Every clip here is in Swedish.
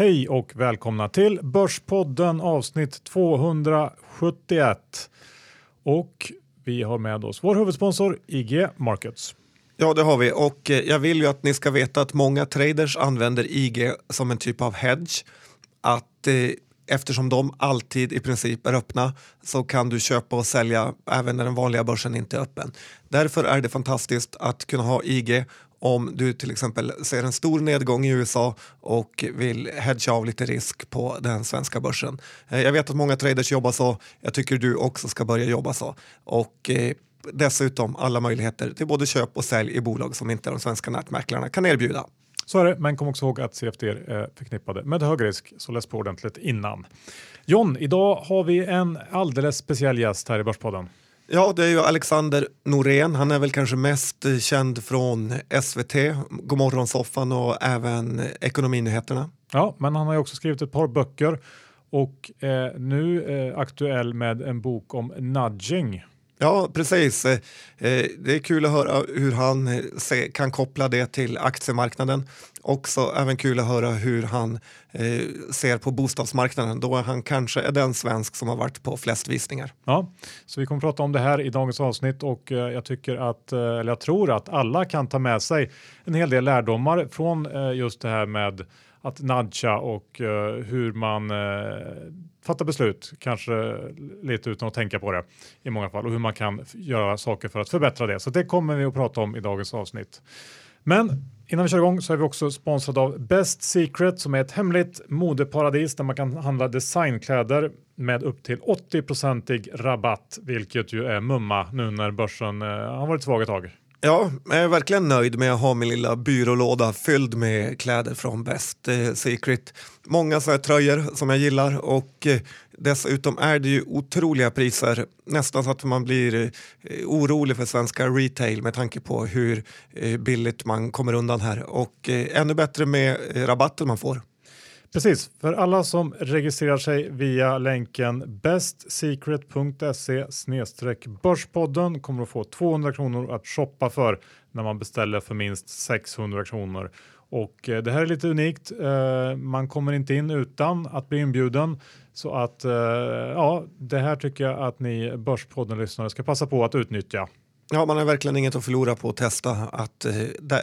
Hej och välkomna till Börspodden avsnitt 271. Och vi har med oss vår huvudsponsor IG Markets. Ja, det har vi och eh, jag vill ju att ni ska veta att många traders använder IG som en typ av hedge. Att eh, eftersom de alltid i princip är öppna så kan du köpa och sälja även när den vanliga börsen inte är öppen. Därför är det fantastiskt att kunna ha IG om du till exempel ser en stor nedgång i USA och vill hedga av lite risk på den svenska börsen. Eh, jag vet att många traders jobbar så. Jag tycker du också ska börja jobba så. Och eh, dessutom alla möjligheter till både köp och sälj i bolag som inte de svenska nätmäklarna kan erbjuda. Så är det, men kom också ihåg att CFD är eh, förknippade med hög risk, så läs på ordentligt innan. John, idag har vi en alldeles speciell gäst här i Börspodden. Ja, det är ju Alexander Norén. Han är väl kanske mest känd från SVT, Godmorgonsoffan och även Ekonominyheterna. Ja, men han har ju också skrivit ett par böcker och är nu eh, aktuell med en bok om nudging. Ja, precis. Eh, det är kul att höra hur han eh, kan koppla det till aktiemarknaden. Också även kul att höra hur han eh, ser på bostadsmarknaden då han kanske är den svensk som har varit på flest visningar. Ja, så vi kommer att prata om det här i dagens avsnitt och eh, jag tycker att, eh, eller jag tror att alla kan ta med sig en hel del lärdomar från eh, just det här med att nudga och hur man fattar beslut, kanske lite utan att tänka på det i många fall och hur man kan göra saker för att förbättra det. Så det kommer vi att prata om i dagens avsnitt. Men innan vi kör igång så är vi också sponsrade av Best Secret som är ett hemligt modeparadis där man kan handla designkläder med upp till 80% rabatt, vilket ju är mumma nu när börsen eh, har varit svag ett tag. Ja, jag är verkligen nöjd med att ha min lilla byrålåda fylld med kläder från Best eh, Secret. Många så här tröjor som jag gillar och eh, dessutom är det ju otroliga priser. Nästan så att man blir eh, orolig för svenska retail med tanke på hur billigt man kommer undan här och ännu bättre med rabatten man får. Precis, för alla som registrerar sig via länken bestsecret.se börspodden kommer att få 200 kronor att shoppa för när man beställer för minst 600 kronor. Och eh, det här är lite unikt. Eh, man kommer inte in utan att bli inbjuden så att eh, ja, det här tycker jag att ni Börspodden lyssnare ska passa på att utnyttja. Ja, man har verkligen inget att förlora på att testa att eh,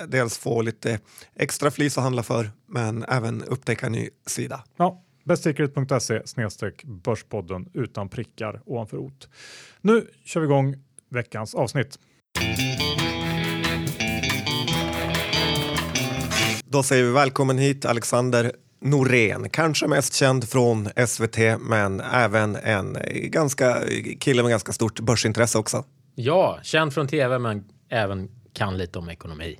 dels få lite extra flis att handla för, men även upptäcka en ny sida. Ja, bestsecret.se snedstreck börspodden utan prickar ovanför ot. Nu kör vi igång veckans avsnitt. Då säger vi välkommen hit Alexander Norén, kanske mest känd från SVT men även en ganska kille med ganska stort börsintresse också. Ja, känd från tv men även kan lite om ekonomi.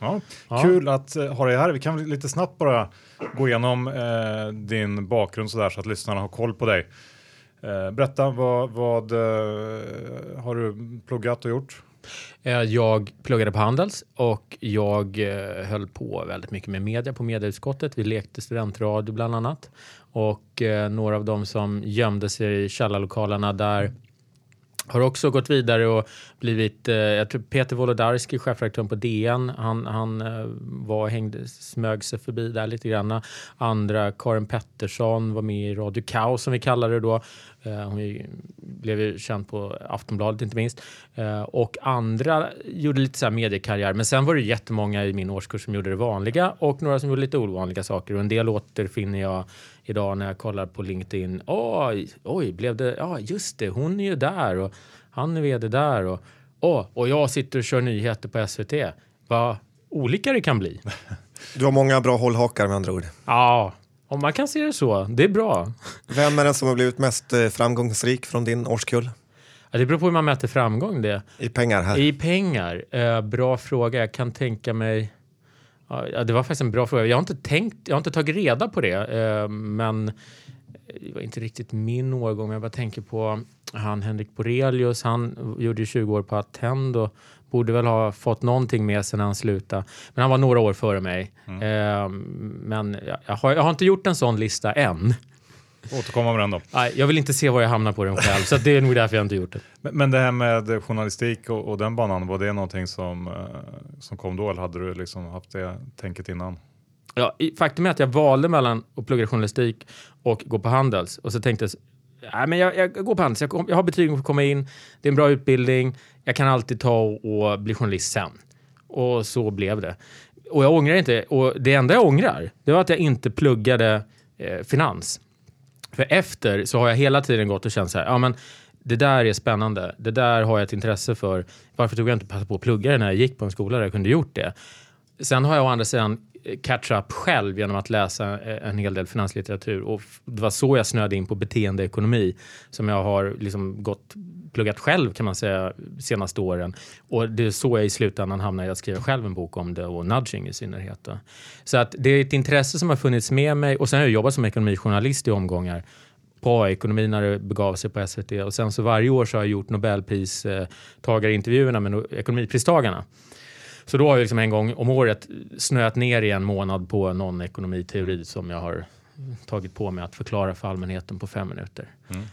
Ja, ja. Kul att uh, ha dig här. Vi kan lite snabbt bara gå igenom uh, din bakgrund så där så att lyssnarna har koll på dig. Uh, berätta, vad, vad har du pluggat och gjort? Jag pluggade på Handels och jag höll på väldigt mycket med media på medieutskottet. Vi lekte studentradio bland annat och några av dem som gömde sig i källarlokalerna där har också gått vidare och blivit, eh, jag tror Peter Wolodarski, chefredaktören på DN, han, han eh, var, hängde, smög sig förbi där lite grann. Andra, Karin Pettersson var med i Radio Kaos som vi kallar det då. Eh, hon blev ju känd på Aftonbladet inte minst. Eh, och andra gjorde lite så här mediekarriär. Men sen var det jättemånga i min årskurs som gjorde det vanliga och några som gjorde lite ovanliga saker. Och en del återfinner jag idag när jag kollar på LinkedIn. Oj, oj, blev det? Ja, just det, hon är ju där och han är vd där och, oh, och jag sitter och kör nyheter på SVT. Vad olika det kan bli. Du har många bra hållhakar med andra ord. Ja, om man kan se det så. Det är bra. Vem är den som har blivit mest eh, framgångsrik från din årskull? Ja, det beror på hur man mäter framgång. Det. I pengar här. I pengar. Eh, bra fråga. Jag kan tänka mig Ja, det var faktiskt en bra fråga. Jag har inte tänkt, jag har inte tagit reda på det, eh, men det var inte riktigt min årgång. Jag bara tänker på han Henrik Borelius. Han gjorde 20 år på Attendo. Borde väl ha fått någonting med sig när han slutade. Men han var några år före mig. Mm. Eh, men jag har, jag har inte gjort en sån lista än. Återkomma med den då. Nej, jag vill inte se var jag hamnar på den själv, så det är nog därför jag inte gjort det. Men, men det här med journalistik och, och, den banan, var det någonting som, uh, som kom då eller hade du liksom haft det tänket innan? Ja, faktum är att jag valde mellan att plugga journalistik och gå på Handels. Och så tänkte jag, nej, men jag, jag går på Handels, jag, jag har betyg för att komma in, det är en bra utbildning, jag kan alltid ta och bli journalist sen. Och så blev det. Och jag ångrar inte, och det enda jag ångrar, det var att jag inte pluggade eh, finans. För efter så har jag hela tiden gått och känt så här, ja men det där är spännande, det där har jag ett intresse för. Varför tog jag inte passa på att plugga det när jag gick på en skola där jag kunde gjort det? Sen har jag å andra sidan eh, catch up själv genom att läsa eh, en hel del finanslitteratur och det var så jag snöade in på beteendeekonomi som jag har liksom gått pluggat själv kan man säga senaste åren. Och det är så jag i slutändan hamnar i att skriva själv en bok om det och nudging i synnerhet. Då. Så att det är ett intresse som har funnits med mig och sen har jag jobbat som ekonomijournalist i omgångar på ekonomi när det begav sig på SVT och sen så varje år så har jag gjort Nobelpristagarintervjuerna med ekonomipristagarna. Så då har jag liksom en gång om året snöat ner i en månad på någon ekonomiteori som jag har tagit på mig att förklara för allmänheten på fem minuter. Mm.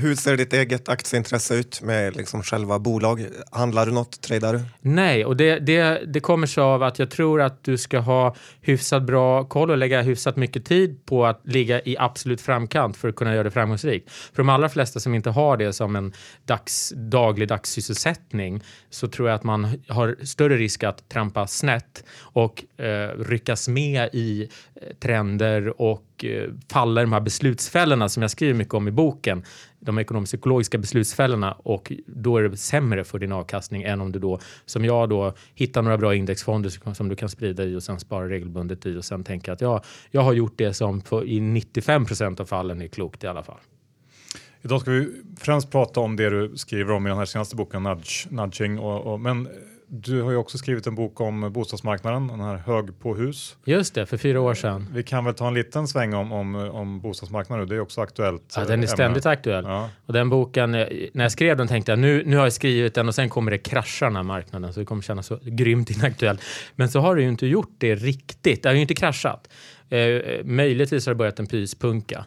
Hur ser ditt eget aktieintresse ut med liksom själva bolag? Handlar du något? Tradar du? Nej, och det, det, det kommer sig av att jag tror att du ska ha hyfsat bra koll och lägga hyfsat mycket tid på att ligga i absolut framkant för att kunna göra det framgångsrikt. För de allra flesta som inte har det som en dags, daglig dagssysselsättning så tror jag att man har större risk att trampa snett och eh, ryckas med i eh, trender och Eh, falla i de här beslutsfällorna som jag skriver mycket om i boken de ekonomisk-psykologiska beslutsfällorna och då är det sämre för din avkastning än om du då, som jag då, hittar några bra indexfonder som du kan sprida i och sen spara regelbundet i och sen tänka att ja, jag har gjort det som för, i 95 procent av fallen är klokt i alla fall. Idag ska vi främst prata om det du skriver om i den här senaste boken, nudge, Nudging. Och, och, men du har ju också skrivit en bok om bostadsmarknaden, den här Hög på hus. Just det, för fyra år sedan. Vi kan väl ta en liten sväng om, om, om bostadsmarknaden, det är också aktuellt. Ja, den är ständigt ämne. aktuell. Ja. Och den boken, eh, när jag skrev den tänkte jag nu, nu har jag skrivit den och sen kommer det krascha den här marknaden så det kommer kännas så grymt inaktuellt. Men så har det ju inte gjort det riktigt, det har ju inte kraschat. Eh, eh möjligtvis har det börjat en prispunka.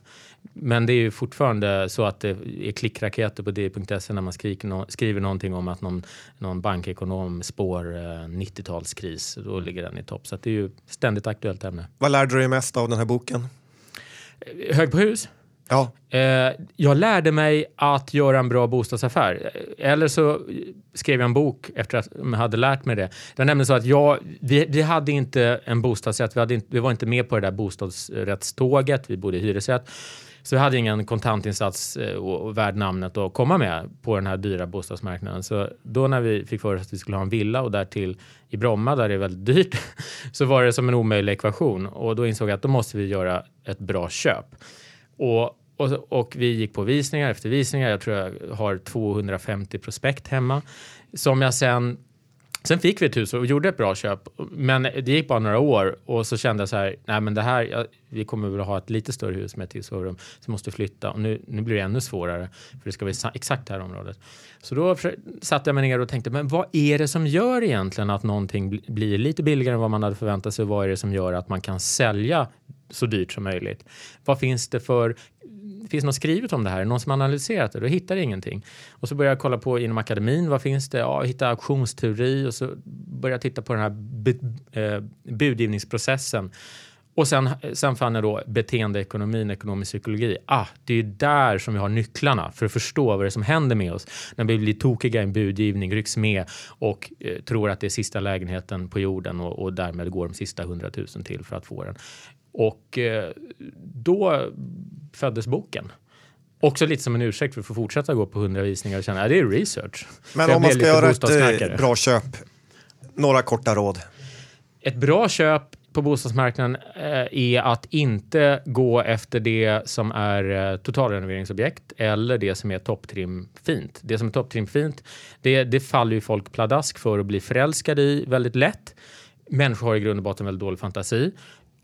Men det är ju fortfarande så att det är klickraketer på d.se när man skriver, skriver någonting om att någon, någon bankekonom spår eh, 90-talskris. Då ligger den i topp. Så det är ju ständigt aktuellt ämne. Vad lärde du dig mest av den här boken? Hög på hus. Ja. Eh, jag lärde mig att göra en bra bostadsaffär. Eller så skrev jag en bok efter att jag hade lärt mig det. Det var nämligen så att jag, vi, vi hade inte en bostadsrätt. Vi, hade inte, vi var inte med på det där bostadsrättståget. Vi bodde i hyresrätt. Så vi hade ingen kontantinsats eh, och, och värd namnet att komma med på den här dyra bostadsmarknaden. Så då när vi fick för oss att vi skulle ha en villa och därtill i Bromma där det är väldigt dyrt så var det som en omöjlig ekvation och då insåg jag att då måste vi göra ett bra köp. Och, och, och vi gick på visningar efter visningar. Jag tror jag har 250 prospekt hemma som jag sen Sen fick vi ett hus och gjorde ett bra köp, men det gick bara några år och så kände jag så här, nej men det här, jag, vi kommer väl ha ett lite större hus med ett till sovrum, så måste flytta och nu, nu blir det ännu svårare för det ska vara exakt det här området. Så då satte jag mig ner och tänkte, men vad är det som gör egentligen att någonting blir lite billigare än vad man hade förväntat sig? Vad är det som gör att man kan sälja så dyrt som möjligt? Vad finns det för finns något skrivet om det här? Någon som analyserat det? Då hittar jag ingenting. Och så börjar jag kolla på inom akademin. Vad finns det? Ja, hitta auktionsteori och så börjar jag titta på den här eh, budgivningsprocessen. Och sen, sen fann jag då beteendeekonomin, ekonomisk psykologi. Ah, det är där som vi har nycklarna för att förstå vad det är som händer med oss när vi blir tokiga i en budgivning, rycks med och eh, tror att det är sista lägenheten på jorden och, och därmed går de sista hundratusen till för att få den. Och eh, då föddes boken. Också lite som en ursäkt för att få fortsätta gå på hundra visningar och känna att det är research. Men om man ska göra ett eh, bra köp, några korta råd? Ett bra köp på bostadsmarknaden eh, är att inte gå efter det som är totalrenoveringsobjekt eller det som är topptrim fint. Det som är topptrim fint, det, det faller ju folk pladask för att bli förälskade i väldigt lätt. Människor har i grund och botten väldigt dålig fantasi.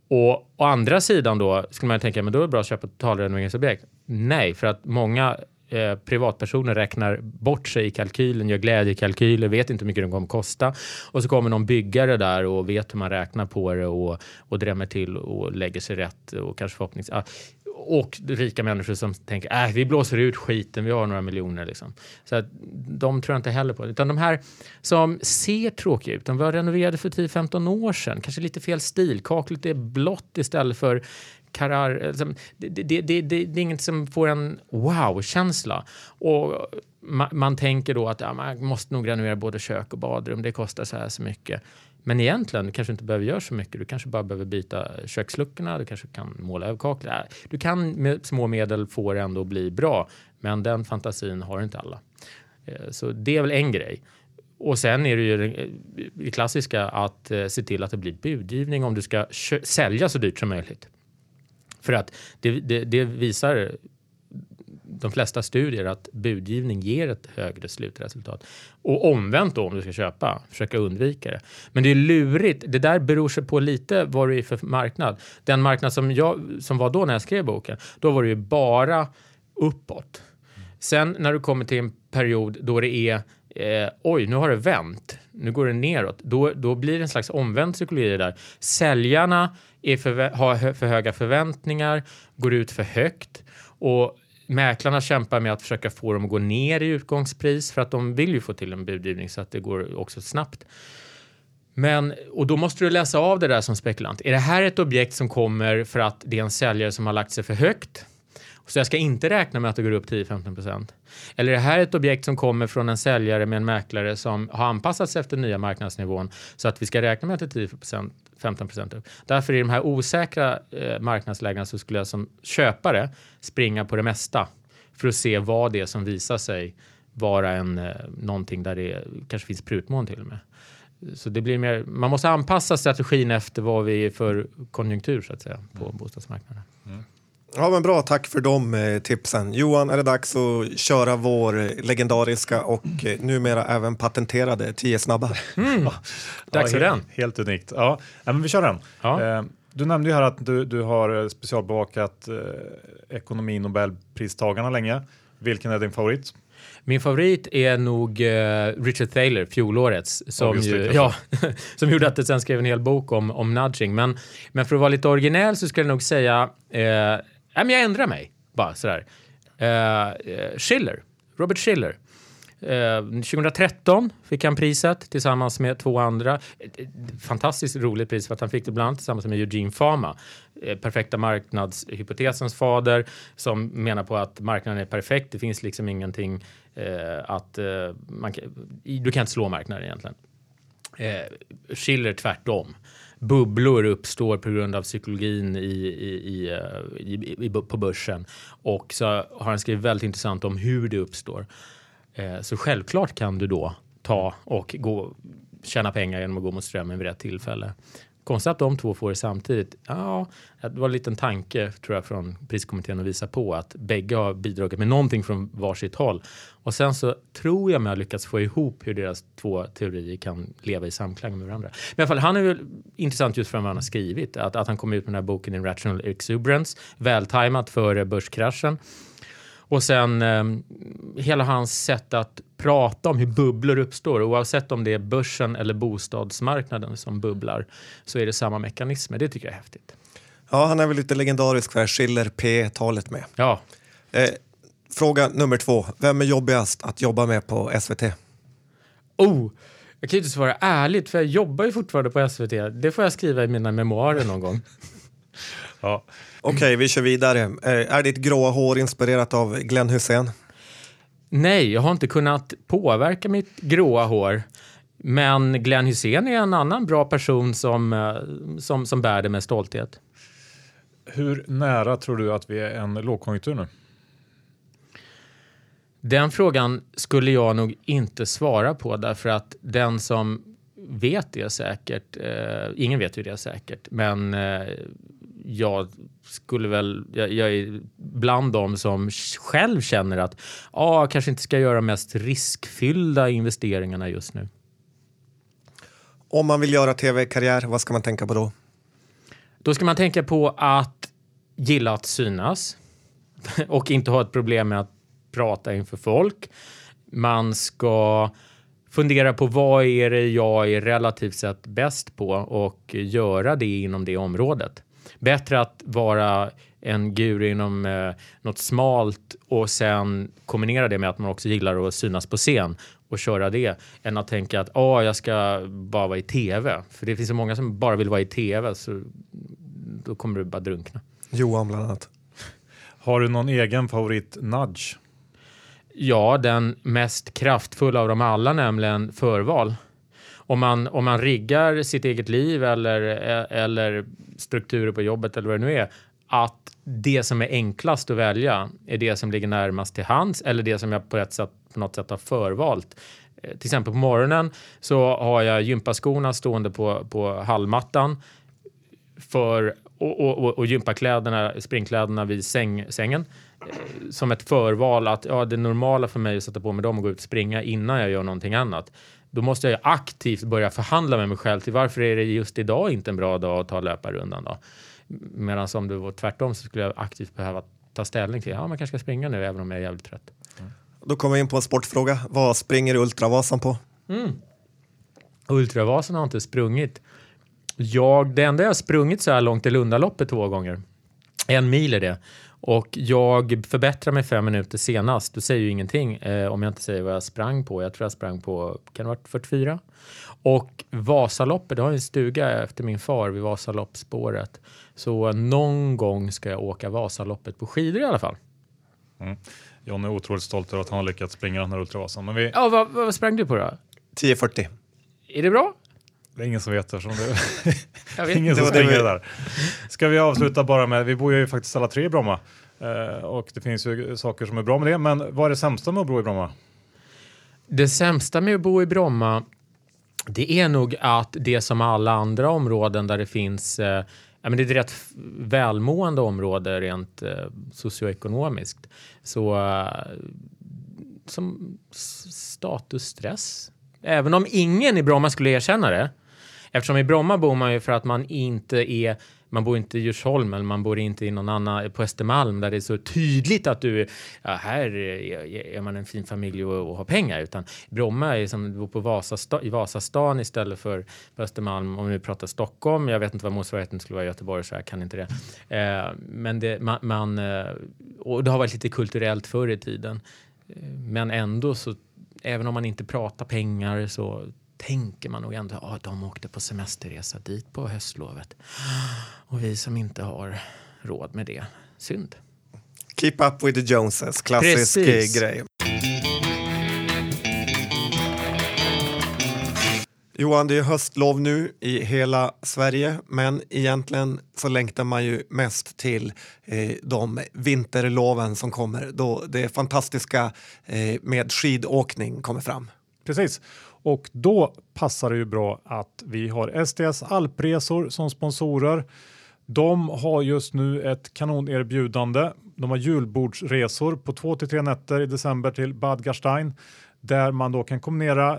Och å andra sidan då skulle man tänka, men då är det bra att köpa totalrenoveringsobjekt. Nej, för att många eh, privatpersoner räknar bort sig i kalkylen, gör glädjekalkyler, vet inte hur mycket de kommer kosta. Och så kommer någon byggare där och vet hur man räknar på det och, och drämmer till och lägger sig rätt och kanske förhoppningsvis... Ah, och rika människor som tänker äh, vi blåser ut skiten, vi har några miljoner. Liksom. Så att, de tror jag inte heller på. Utan de här som ser tråkiga ut, de var renoverade för 10-15 år sedan, kanske lite fel stil, kaklet är blått istället för karar. Liksom, det, det, det, det, är inget som får en wow-känsla. Och man, man, tänker då att ja, man måste nog renovera både kök och badrum, det kostar så här så mycket. Men egentligen, du kanske inte behöver göra så mycket. Du kanske bara behöver byta köksluckorna, du kanske kan måla över kaklet. Äh, du kan med små medel få det ändå bli bra, men den fantasin har inte alla. Eh, så det är väl en grej. Och sen är det ju det eh, klassiska att eh, se till att det blir budgivning om du ska sälja så dyrt som möjligt. För att det, det, det visar de flesta studier att budgivning ger ett högre slutresultat. Och omvänt då om du ska köpa, försöka undvika det. Men det är lurigt. Det där beror sig på lite vad det är för marknad. Den marknad som, jag, som var då när jag skrev boken, då var det ju bara uppåt. Sen när du kommer till en period då det är eh, oj, nu har det vänt, nu går det neråt, då, då blir det en slags omvänd psykologi där. Säljarna är för, har för höga förväntningar, går ut för högt och Mäklarna kämpar med att försöka få dem att gå ner i utgångspris för att de vill ju få till en budgivning så att det går också snabbt. Men, och då måste du läsa av det där som spekulant. Är det här ett objekt som kommer för att det är en säljare som har lagt sig för högt? Så jag ska inte räkna med att det går upp 10-15 procent. Eller är det här ett objekt som kommer från en säljare med en mäklare som har anpassat sig efter nya marknadsnivån så att vi ska räkna med att det är 10 15 procent upp. Därför i de här osäkra eh, marknadslägena så skulle jag som köpare springa på det mesta för att se vad det är som visar sig vara en, eh, någonting där det kanske finns prutmån till och med. Så det blir mer, man måste anpassa strategin efter vad vi är för konjunktur så att säga på mm. bostadsmarknaden. Mm. Ja, men bra, tack för de eh, tipsen. Johan, är det dags att köra vår legendariska och eh, numera även patenterade 10 snabba? Mm. Ja. Dags för ja, den. Helt unikt. Ja, ja men vi kör den. Ja. Eh, du nämnde ju här att du, du har eh, specialbevakat eh, ekonomi Nobelpristagarna länge. Vilken är din favorit? Min favorit är nog Richard Thaler, fjolårets, som, ju, ja, som gjorde att det sen skrev en hel bok om, om nudging. Men, men för att vara lite originell så skulle jag nog säga uh, Nej, men jag ändrar mig bara sådär. Uh, Schiller, Robert Schiller. Eh, uh, 2013 fick han priset tillsammans med två andra. Fantastiskt roligt pris för att han fick det bland annat tillsammans med Eugene Fama. Uh, perfekta marknadshypotesens fader som menar på att marknaden är perfekt. Det finns liksom ingenting uh, att man kan, du kan inte slå marknaden egentligen. Schiller tvärtom bubblor uppstår på grund av psykologin i, i, eh, i, i, på börsen. Och så har han skrivit väldigt intressant om hur det uppstår. Eh, så självklart kan du då ta och gå, tjäna pengar genom att gå mot strömmen vid rätt tillfälle. Konstigt att de två får det samtidigt. Ja, det var en liten tanke tror jag från priskommittén att visa på att bägge har bidragit med någonting från varsitt håll. Och sen så tror jag mig ha lyckats få ihop hur deras två teorier kan leva i samklang med varandra. Men i alla fall, han är väl intressant just för vad han har skrivit. Att, att han kom ut med den här boken i Rational Exuberance, vältajmat före börskraschen. Och sen eh, hela hans sätt att prata om hur bubblor uppstår. Oavsett om det är börsen eller bostadsmarknaden som bubblar så är det samma mekanismer. Det tycker jag är häftigt. Ja, han är väl lite legendarisk för Schiller P-talet med. Ja. Eh, fråga nummer två. Vem är jobbigast att jobba med på SVT? Oh, jag kan ju inte svara ärligt för jag jobbar ju fortfarande på SVT. Det får jag skriva i mina memoarer någon gång. ja. Okej, okay, vi kör vidare. Eh, är ditt gråa hår inspirerat av Glenn Hussein? Nej, jag har inte kunnat påverka mitt gråa hår. Men Glenn Hussein är en annan bra person som, eh, som, som bär det med stolthet. Hur nära tror du att vi är en lågkonjunktur nu? Den frågan skulle jag nog inte svara på därför att den som vet det säkert, eh, ingen vet ju det säkert, men eh, jag skulle väl, jag, jag, är bland dem som själv känner att ja, kanske inte ska göra mest riskfyllda investeringarna just nu. Om man vill göra tv-karriär, vad ska man tänka på då? Då ska man tänka på att gilla att synas och inte ha ett problem med att prata inför folk. Man ska fundera på vad är det jag är relativt sett bäst på och göra det inom det området. Bättre att vara en guru inom eh, något smalt och sen kombinera det med att man också gillar att synas på scen och köra det än att tänka att oh, jag ska bara vara i tv. För det finns så många som bara vill vara i tv så då kommer du bara drunkna. Johan bland annat. Har du någon egen favorit nudge? Ja, den mest kraftfulla av dem alla, nämligen förval. Om man, om man riggar sitt eget liv eller, eller strukturer på jobbet eller vad det nu är, att det som är enklast att välja är det som ligger närmast till hands eller det som jag på, ett sätt, på något sätt har förvalt. Eh, till exempel på morgonen så har jag gympaskorna stående på, på hallmattan för, och, och, och gympakläderna, springkläderna vid säng, sängen eh, som ett förval att ja, det normala för mig är att sätta på mig dem och gå ut och springa innan jag gör någonting annat. Då måste jag aktivt börja förhandla med mig själv till varför är det just idag inte en bra dag att ta löparrundan då? Medan om det var tvärtom så skulle jag aktivt behöva ta ställning till, ja man kanske ska springa nu även om jag är jävligt trött. Mm. Då kommer vi in på en sportfråga. Vad springer Ultravasan på? Mm. Ultravasan har inte sprungit. Jag, det enda jag har sprungit så här långt är Lundaloppet två gånger. En mil är det. Och jag förbättrar mig fem minuter senast. Du säger ju ingenting eh, om jag inte säger vad jag sprang på. Jag tror jag sprang på, kan det ha varit 44? Och Vasaloppet, det har en stuga efter min far vid Vasaloppsspåret. Så någon gång ska jag åka Vasaloppet på skidor i alla fall. Mm. John är otroligt stolt över att han har lyckats springa den här Ultravasan. Men vi... Ja, vad, vad sprang du på då? 10.40. Är det bra? Det är ingen som vet eftersom det är ingen som springer där. Ska vi avsluta bara med, vi bor ju faktiskt alla tre i Bromma uh, och det finns ju saker som är bra med det. Men vad är det sämsta med att bo i Bromma? Det sämsta med att bo i Bromma det är nog att det som alla andra områden där det finns eh, Ja, men det är ett rätt välmående område rent eh, socioekonomiskt. Så eh, som statusstress. Även om ingen i Bromma skulle erkänna det. Eftersom i Bromma bor man ju för att man inte är man bor inte i Djursholm eller man bor inte i någon annan på Östermalm där det är så tydligt att du ja, här är, man en fin familj och, och har pengar utan Bromma är som du bor på Vasasta, i Vasastan istället för på Östermalm om vi pratar Stockholm. Jag vet inte vad motsvarigheten skulle vara i Göteborg så jag kan inte det. Eh, men det, man, man, och det har varit lite kulturellt förr i tiden. Eh, men ändå så även om man inte pratar pengar så tänker man nog ändå att ah, de åkte på semesterresa dit på höstlovet. Och vi som inte har råd med det, synd. Keep up with the Joneses, klassisk Precis. grej. Johan, det är höstlov nu i hela Sverige, men egentligen så längtar man ju mest till eh, de vinterloven som kommer då det fantastiska eh, med skidåkning kommer fram. Precis, och då passar det ju bra att vi har STS Alpresor som sponsorer. De har just nu ett kanonerbjudande. De har julbordsresor på två till tre nätter i december till Bad Gastein där man då kan kombinera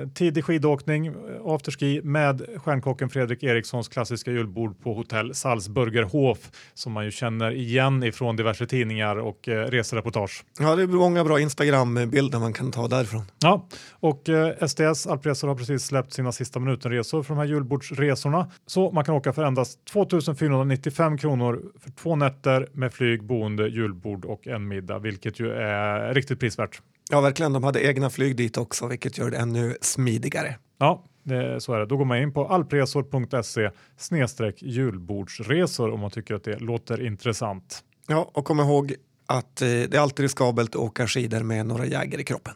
eh, tidig skidåkning, eh, afterski med stjärnkocken Fredrik Erikssons klassiska julbord på hotell Salzburgerhof som man ju känner igen ifrån diverse tidningar och eh, resereportage. Ja, det är många bra Instagram-bilder man kan ta därifrån. Ja, och eh, STS Alpresor har precis släppt sina sista minuten-resor för de här julbordsresorna. Så man kan åka för endast 2495 kronor för två nätter med flyg, boende, julbord och en middag, vilket ju är riktigt prisvärt. Ja, verkligen. De hade egna flyg dit också, vilket gör det ännu smidigare. Ja, det, så är det. Då går man in på alpresor.se snedstreck julbordsresor om man tycker att det låter intressant. Ja, och kom ihåg att eh, det är alltid riskabelt att åka skidor med några jägare i kroppen.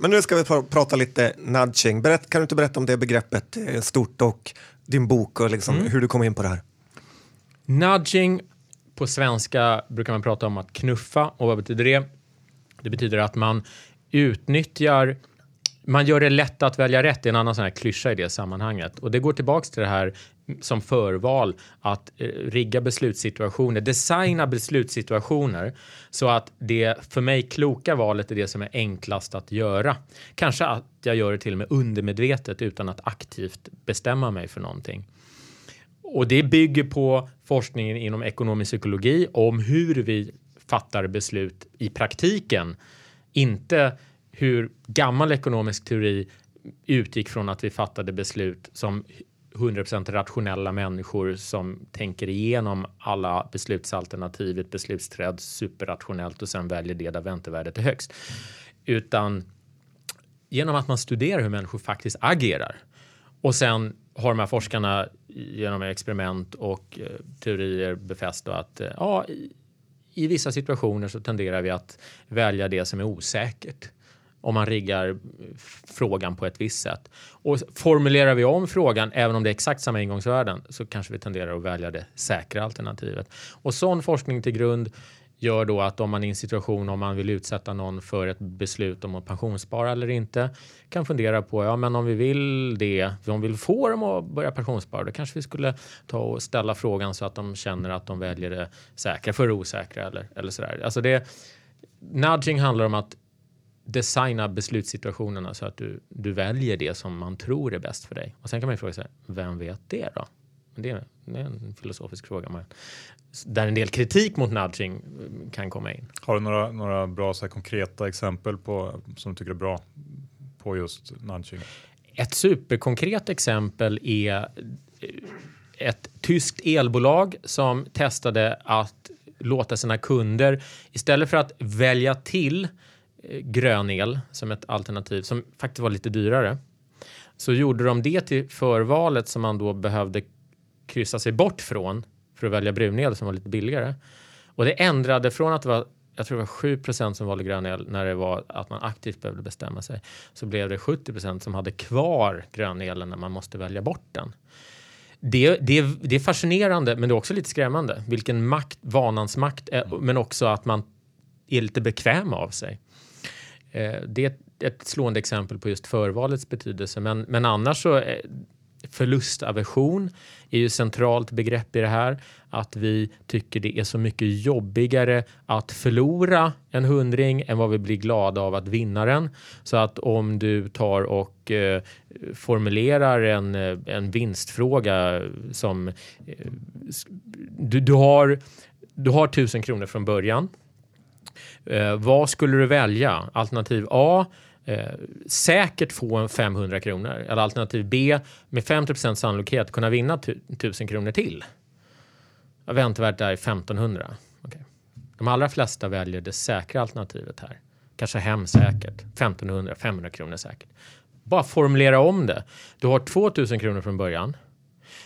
Men nu ska vi pr prata lite nudging. Berätt, kan du inte berätta om det begreppet eh, stort och din bok och liksom mm. hur du kom in på det här? Nudging på svenska brukar man prata om att knuffa och vad betyder det? Det betyder att man utnyttjar man gör det lätt att välja rätt, det är en annan sån här klyscha i det sammanhanget. Och det går tillbaks till det här som förval, att eh, rigga beslutssituationer, designa beslutssituationer så att det för mig kloka valet är det som är enklast att göra. Kanske att jag gör det till och med undermedvetet utan att aktivt bestämma mig för någonting. Och det bygger på forskningen inom ekonomisk psykologi om hur vi fattar beslut i praktiken. Inte hur gammal ekonomisk teori utgick från att vi fattade beslut som 100% rationella människor som tänker igenom alla beslutsalternativ, ett beslutsträd superrationellt och sen väljer det där väntevärdet är högst. Utan genom att man studerar hur människor faktiskt agerar och sen har de här forskarna genom experiment och eh, teorier befäst att eh, ja, i, i vissa situationer så tenderar vi att välja det som är osäkert om man riggar eh, frågan på ett visst sätt. Och formulerar vi om frågan, även om det är exakt samma ingångsvärden, så kanske vi tenderar att välja det säkra alternativet. Och sån forskning till grund gör då att om man i en situation om man vill utsätta någon för ett beslut om att pensionsspara eller inte kan fundera på ja, men om vi vill det, om vi vill få dem att börja pensionsspara, då kanske vi skulle ta och ställa frågan så att de känner att de väljer det säkra för det osäkra eller, eller sådär. Alltså det, nudging handlar om att designa beslutssituationerna så att du, du väljer det som man tror är bäst för dig. Och sen kan man ju fråga sig, vem vet det då? Det är, det är en filosofisk fråga. Man, där en del kritik mot nudging kan komma in. Har du några, några bra så här, konkreta exempel på, som du tycker är bra på just nudging? Ett superkonkret exempel är ett tyskt elbolag som testade att låta sina kunder istället för att välja till Eh, grön el som ett alternativ som faktiskt var lite dyrare. Så gjorde de det till förvalet som man då behövde kryssa sig bort från för att välja brunel som var lite billigare. Och det ändrade från att det var jag tror det var 7% som valde grön el när det var att man aktivt behövde bestämma sig. Så blev det 70% som hade kvar grön elen när man måste välja bort den. Det, det, det är fascinerande, men det är också lite skrämmande. Vilken makt, vanans makt, är, men också att man är lite bekväm av sig. Eh, det är ett slående exempel på just förvalets betydelse. Men, men annars så eh, förlustaversion är ju centralt begrepp i det här. Att vi tycker det är så mycket jobbigare att förlora en hundring än vad vi blir glada av att vinna den. Så att om du tar och eh, formulerar en, eh, en vinstfråga som eh, du, du, har, du har tusen kronor från början Eh, vad skulle du välja? Alternativ A, eh, säkert få en 500 kronor. Eller alternativ B, med 50% sannolikhet kunna vinna 1000 kronor till. Väntevärdet är 1500. Okay. De allra flesta väljer det säkra alternativet här. Kanske hem säkert, 1500, 500 kronor säkert. Bara formulera om det. Du har 2000 kronor från början.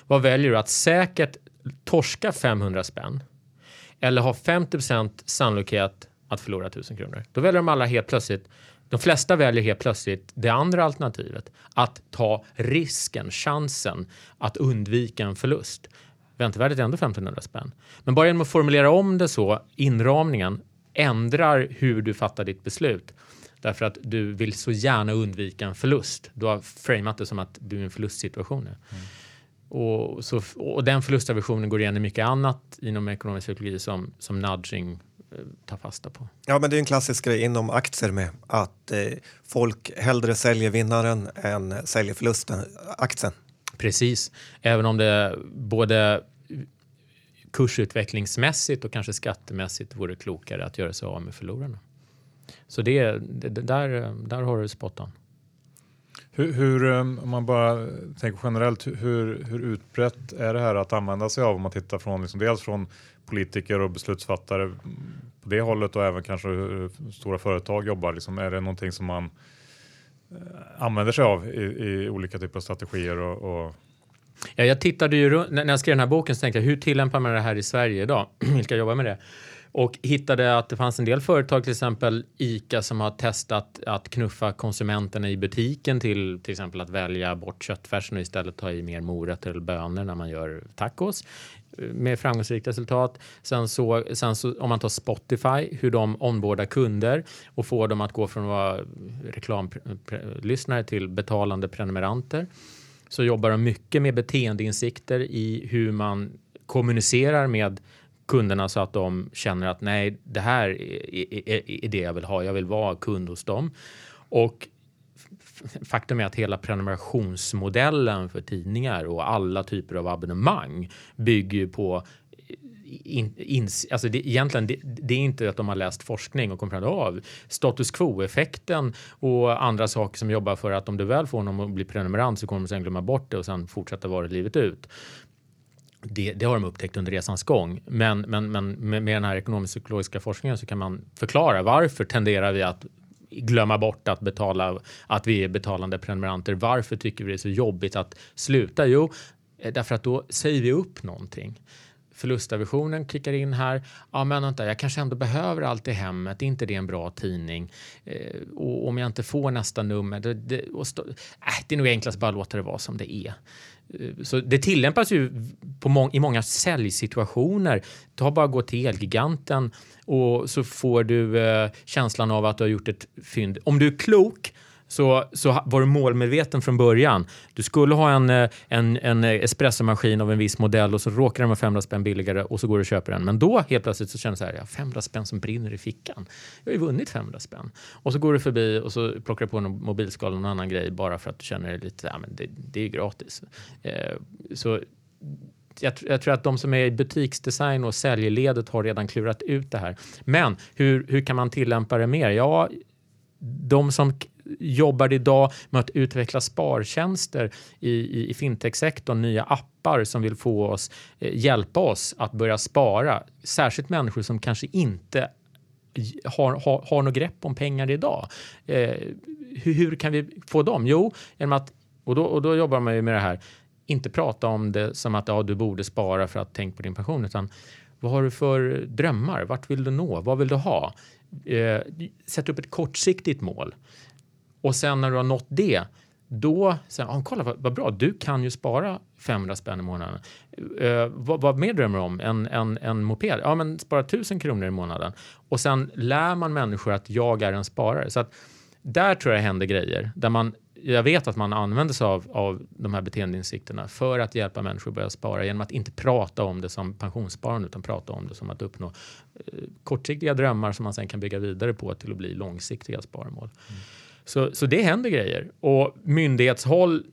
Vad väljer du? Att säkert torska 500 spänn eller ha 50% sannolikhet att förlora 1000 kronor. Då väljer de alla helt plötsligt de flesta väljer helt plötsligt det andra alternativet. Att ta risken, chansen att undvika en förlust. Väntevärdet är ändå 1500 spänn. Men bara genom att formulera om det så, inramningen, ändrar hur du fattar ditt beslut. Därför att du vill så gärna undvika en förlust. Du har framat det som att du är i en förlustsituation. Mm. Och, så, och den förlustaversionen går igen i mycket annat inom ekonomisk psykologi som, som nudging ta fasta på. Ja, men det är en klassisk grej inom aktier med att eh, folk hellre säljer vinnaren än säljer förlusten, aktien. Precis, även om det både kursutvecklingsmässigt och kanske skattemässigt vore klokare att göra sig av med förlorarna. Så det, det, där, där har du spottan. Hur, hur, eh, om man bara tänker generellt, hur, hur utbrett är det här att använda sig av om man tittar från liksom dels från politiker och beslutsfattare på det hållet och även kanske hur stora företag jobbar? Liksom, är det någonting som man eh, använder sig av i, i olika typer av strategier? Och, och... Ja, jag tittade ju när jag skrev den här boken så tänkte jag hur tillämpar man det här i Sverige idag? Vilka jobbar med det? och hittade att det fanns en del företag, till exempel ICA, som har testat att knuffa konsumenterna i butiken till till exempel att välja bort köttfärsen och istället ta i mer morötter eller bönor när man gör tacos med framgångsrikt resultat. Sen så, sen så om man tar Spotify, hur de onboardar kunder och får dem att gå från att vara reklamlyssnare till betalande prenumeranter så jobbar de mycket med beteendeinsikter i hur man kommunicerar med kunderna så att de känner att nej, det här är, är, är det jag vill ha. Jag vill vara kund hos dem. Och faktum är att hela prenumerationsmodellen för tidningar och alla typer av abonnemang bygger på eh, in, in, alltså det, egentligen, det, det, är inte att de har läst forskning och kommit av status quo-effekten och andra saker som jobbar för att om du väl får någon att bli prenumerant så kommer de sen glömma bort det och sen fortsätta vara livet ut. Det, det, har de upptäckt under resans gång. Men, men, men med, med den här ekonomisk-psykologiska forskningen så kan man förklara varför tenderar vi att glömma bort att betala, att vi är betalande prenumeranter. Varför tycker vi det är så jobbigt att sluta? Jo, eh, därför att då säger vi upp någonting förlustaversionen kickar in här. Ja, men vänta, jag kanske ändå behöver allt i hemmet. Är inte det en bra tidning? Eh, och om jag inte får nästa nummer, det, det, stå, äh, det är nog enklast bara låta det vara som det är. Eh, så det tillämpas ju må i många säljsituationer. Ta bara gå till Elgiganten och så får du eh, känslan av att du har gjort ett fynd. Om du är klok så, så var du målmedveten från början. Du skulle ha en, eh, en, en espressomaskin av en viss modell och så råkar den vara 500 spänn billigare och så går du och köper den. Men då helt plötsligt så känner du så här, ja, 500 spänn som brinner i fickan. Jag har ju vunnit 500 spänn. Och så går du förbi och så plockar du på en mobilskal och någon annan grej bara för att du känner dig lite, ja men det, det är ju gratis. Eh, så jag, jag, tror att de som är i butiksdesign och säljledet har redan klurat ut det här. Men hur, hur kan man tillämpa det mer? Ja, de som jobbar idag med att utveckla spartjänster i, i, i fintechsektorn, nya appar som vill få oss, eh, hjälpa oss att börja spara. Särskilt människor som kanske inte har, har, har något grepp om pengar idag. Eh, hur, hur, kan vi få dem? Jo, genom att, och då, och då jobbar man ju med det här, inte prata om det som att ja, du borde spara för att tänka på din pension, utan vad har du för drömmar? Vart vill du nå? Vad vill du ha? Eh, sätt upp ett kortsiktigt mål. Och sen när du har nått det, då säger ah, kolla vad, vad, bra, du kan ju spara 500 spänn i månaden. Eh, vad, vad mer drömmer du om? En, en, en moped? Ja, men spara 1000 kronor i månaden. Och sen lär man människor att jag är en sparare. Så att där tror jag händer grejer där man jag vet att man använder sig av, av de här beteendeinsikterna för att hjälpa människor att börja spara genom att inte prata om det som pensionssparande utan prata om det som att uppnå eh, kortsiktiga drömmar som man sen kan bygga vidare på till att bli långsiktiga sparmål. Mm. Så, så det händer grejer. Och myndighetshåll,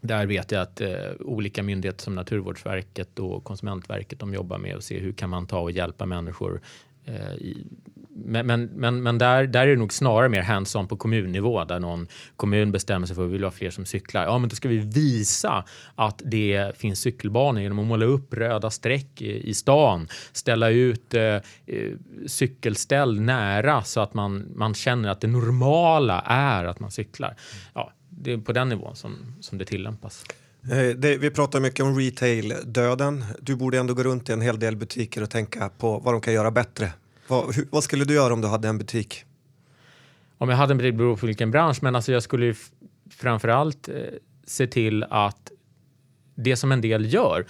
där vet jag att eh, olika myndigheter som Naturvårdsverket och Konsumentverket de jobbar med att se hur kan man ta och hjälpa människor eh, i, men, men, men, men, där, där är det nog snarare mer hands-on på kommunnivå där någon kommun bestämmer sig för att vi vill ha fler som cyklar. Ja, men då ska vi visa att det finns cykelbanor genom att måla upp röda streck i, i stan, ställa ut eh, eh cykelställ nära så att man, man känner att det normala är att man cyklar. Ja, det är på den nivån som, som det tillämpas. Eh, det, vi pratar mycket om retail-döden. Du borde ändå gå runt i en hel del butiker och tänka på vad de kan göra bättre vad, hur, vad, skulle du göra om du hade en butik? Om jag hade en butik beror på vilken bransch, men alltså jag skulle framförallt eh, se till att det som en del gör.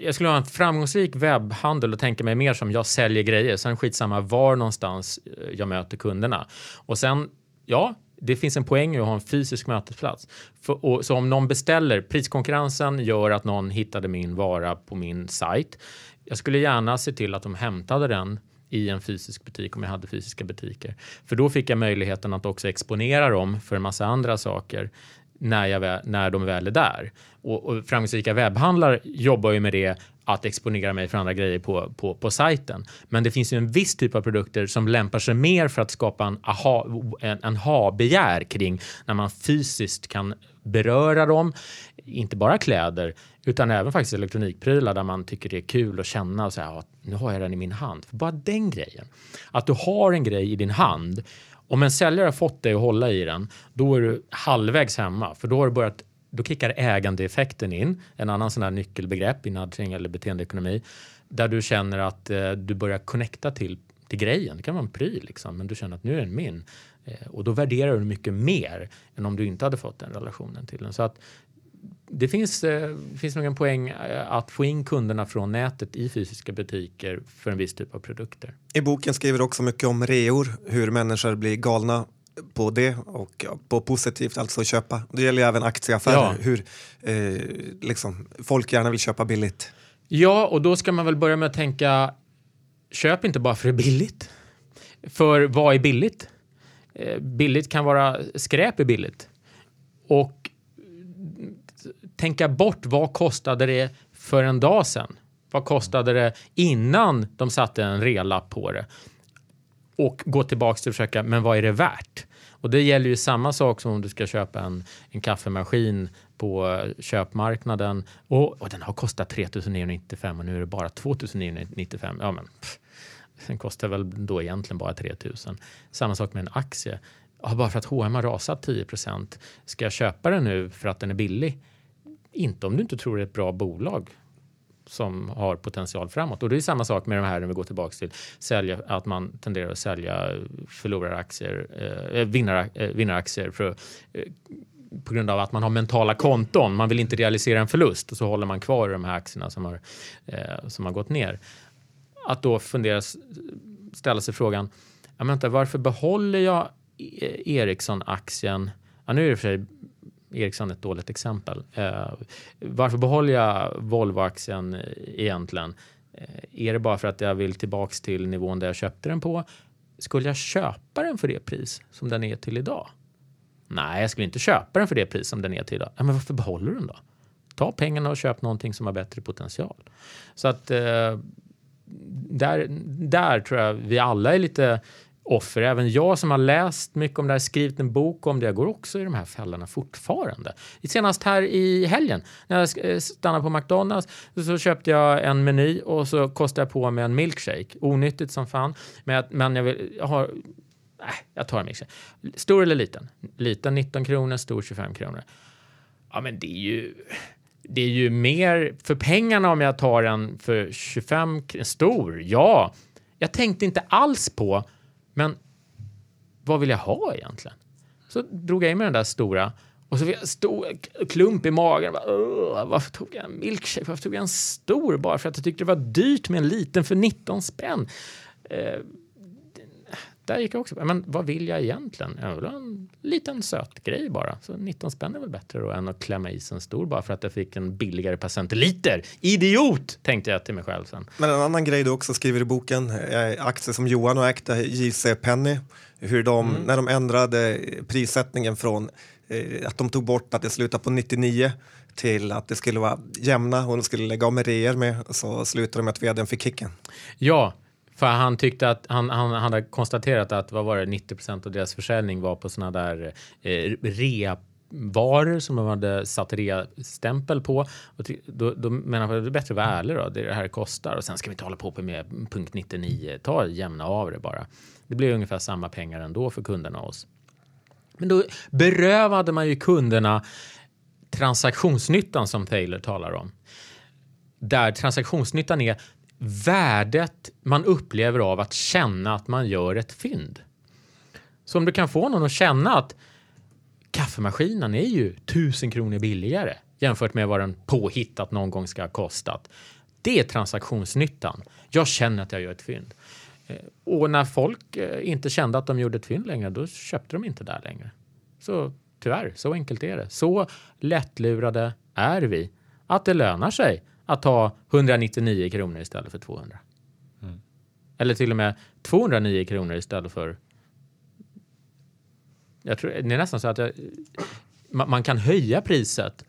Jag skulle ha en framgångsrik webbhandel och tänka mig mer som jag säljer grejer. Sen skitsamma var någonstans eh, jag möter kunderna. Och sen, ja, det finns en poäng i att ha en fysisk mötesplats. För, och, så om någon beställer, priskonkurrensen gör att någon hittade min vara på min sajt. Jag skulle gärna se till att de hämtade den i en fysisk butik om jag hade fysiska butiker. För då fick jag möjligheten att också exponera dem för en massa andra saker när, jag, när de väl är där. Och, och framgångsrika webbhandlare jobbar ju med det att exponera mig för andra grejer på, på, på sajten. Men det finns ju en viss typ av produkter som lämpar sig mer för att skapa en, aha, en, en ha-begär kring när man fysiskt kan beröra dem. Inte bara kläder utan även faktiskt elektronikprylar där man tycker det är kul att känna och säga ja, nu har jag den i min hand. För bara den grejen, att du har en grej i din hand. Om en säljare har fått dig att hålla i den, då är du halvvägs hemma för då har du börjat då kickar ägandeeffekten in, en annan sån här nyckelbegrepp i nudging eller beteendeekonomi, där du känner att eh, du börjar connecta till, till grejen. Det kan vara en pryl, liksom, men du känner att nu är den min. Eh, och då värderar du mycket mer än om du inte hade fått den relationen till den. Så att det finns, eh, finns nog en poäng eh, att få in kunderna från nätet i fysiska butiker för en viss typ av produkter. I boken skriver du också mycket om reor, hur människor blir galna på det och på positivt, alltså köpa. Det gäller ju även aktieaffärer, ja. hur eh, liksom, folk gärna vill köpa billigt. Ja, och då ska man väl börja med att tänka, köp inte bara för det är billigt. För vad är billigt? Eh, billigt kan vara, skräp är billigt. Och tänka bort vad kostade det för en dag sedan? Vad kostade det innan de satte en relapp på det? Och gå tillbaka till att försöka, men vad är det värt? Och det gäller ju samma sak som om du ska köpa en, en kaffemaskin på eh, köpmarknaden och, och den har kostat 3995 och nu är det bara 2995. Ja, men pff, den kostar väl då egentligen bara 3000. Samma sak med en aktie. Ja, bara för att H&M har rasat 10% ska jag köpa den nu för att den är billig? Inte om du inte tror det är ett bra bolag som har potential framåt. Och det är samma sak med de här när vi går tillbaka till sälja, att man tenderar att sälja förloraraktier, eh, vinnar, eh, vinnaraktier eh, för, eh, på grund av att man har mentala konton. Man vill inte realisera en förlust och så håller man kvar de här aktierna som har, eh, som har gått ner. Att då fundera, ställa sig frågan, ja, vänta, varför behåller jag eh, Ericsson-aktien? Ja, nu är det för sig Ericsson ett dåligt exempel. Eh, varför behåller jag Volvo-aktien eh, egentligen? Eh, är det bara för att jag vill tillbaks till nivån där jag köpte den på? Skulle jag köpa den för det pris som den är till idag? Nej, jag skulle inte köpa den för det pris som den är till idag. Ja, men varför behåller du den då? Ta pengarna och köp någonting som har bättre potential. Så att eh, där, där tror jag vi alla är lite offer. Även jag som har läst mycket om det här, skrivit en bok om det, jag går också i de här fällorna fortfarande. Senast här i helgen när jag eh, stannade på McDonalds så köpte jag en meny och så kostade jag på mig en milkshake. Onyttigt som fan, men, men jag, vill, jag har Nej, jag tar en milkshake. Stor eller liten? Liten 19 kronor, stor 25 kronor. Ja, men det är ju det är ju mer för pengarna om jag tar en för 25 stor. Ja, jag tänkte inte alls på men vad vill jag ha egentligen? Så drog jag in med den där stora och så fick jag en stor klump i magen. Bara, varför tog jag en milkshake? Varför tog jag en stor bara för att jag tyckte det var dyrt med en liten för 19 spänn? Eh, där gick jag också men vad vill jag egentligen? Jag vill ha en liten söt grej bara. Så 19 spänn är väl bättre då än att klämma i sig en stor bara för att jag fick en billigare per centiliter. Idiot! Tänkte jag till mig själv sen. Men en annan grej du också skriver i boken, aktier som Johan och ägde, JC Penny, hur de, mm. när de ändrade prissättningen från eh, att de tog bort att det slutade på 99 till att det skulle vara jämna och de skulle lägga av med reor med så slutade de med att vdn fick kicken. Ja, för han tyckte att han, han, han hade konstaterat att vad var det, 90% av deras försäljning var på sådana där eh, rea varor som de hade satt rea-stämpel på. Och då, då menar jag att det är bättre att vara ärlig då. Det är det här det kostar och sen ska vi inte hålla på med punkt 99. Ta jämna av det bara. Det blir ungefär samma pengar ändå för kunderna och oss. Men då berövade man ju kunderna transaktionsnyttan som Taylor talar om. Där transaktionsnyttan är värdet man upplever av att känna att man gör ett fynd. Så om du kan få någon att känna att kaffemaskinen är ju tusen kronor billigare jämfört med vad den påhittat någon gång ska ha kostat. Det är transaktionsnyttan. Jag känner att jag gör ett fynd. Eh, och när folk eh, inte kände att de gjorde ett fynd längre, då köpte de inte där längre. Så tyvärr, så enkelt är det. Så lättlurade är vi att det lönar sig att ta 199 kronor istället för 200. Mm. Eller till och med 209 kronor istället för... Jag tror, det är nästan så att jag, man, man, kan höja priset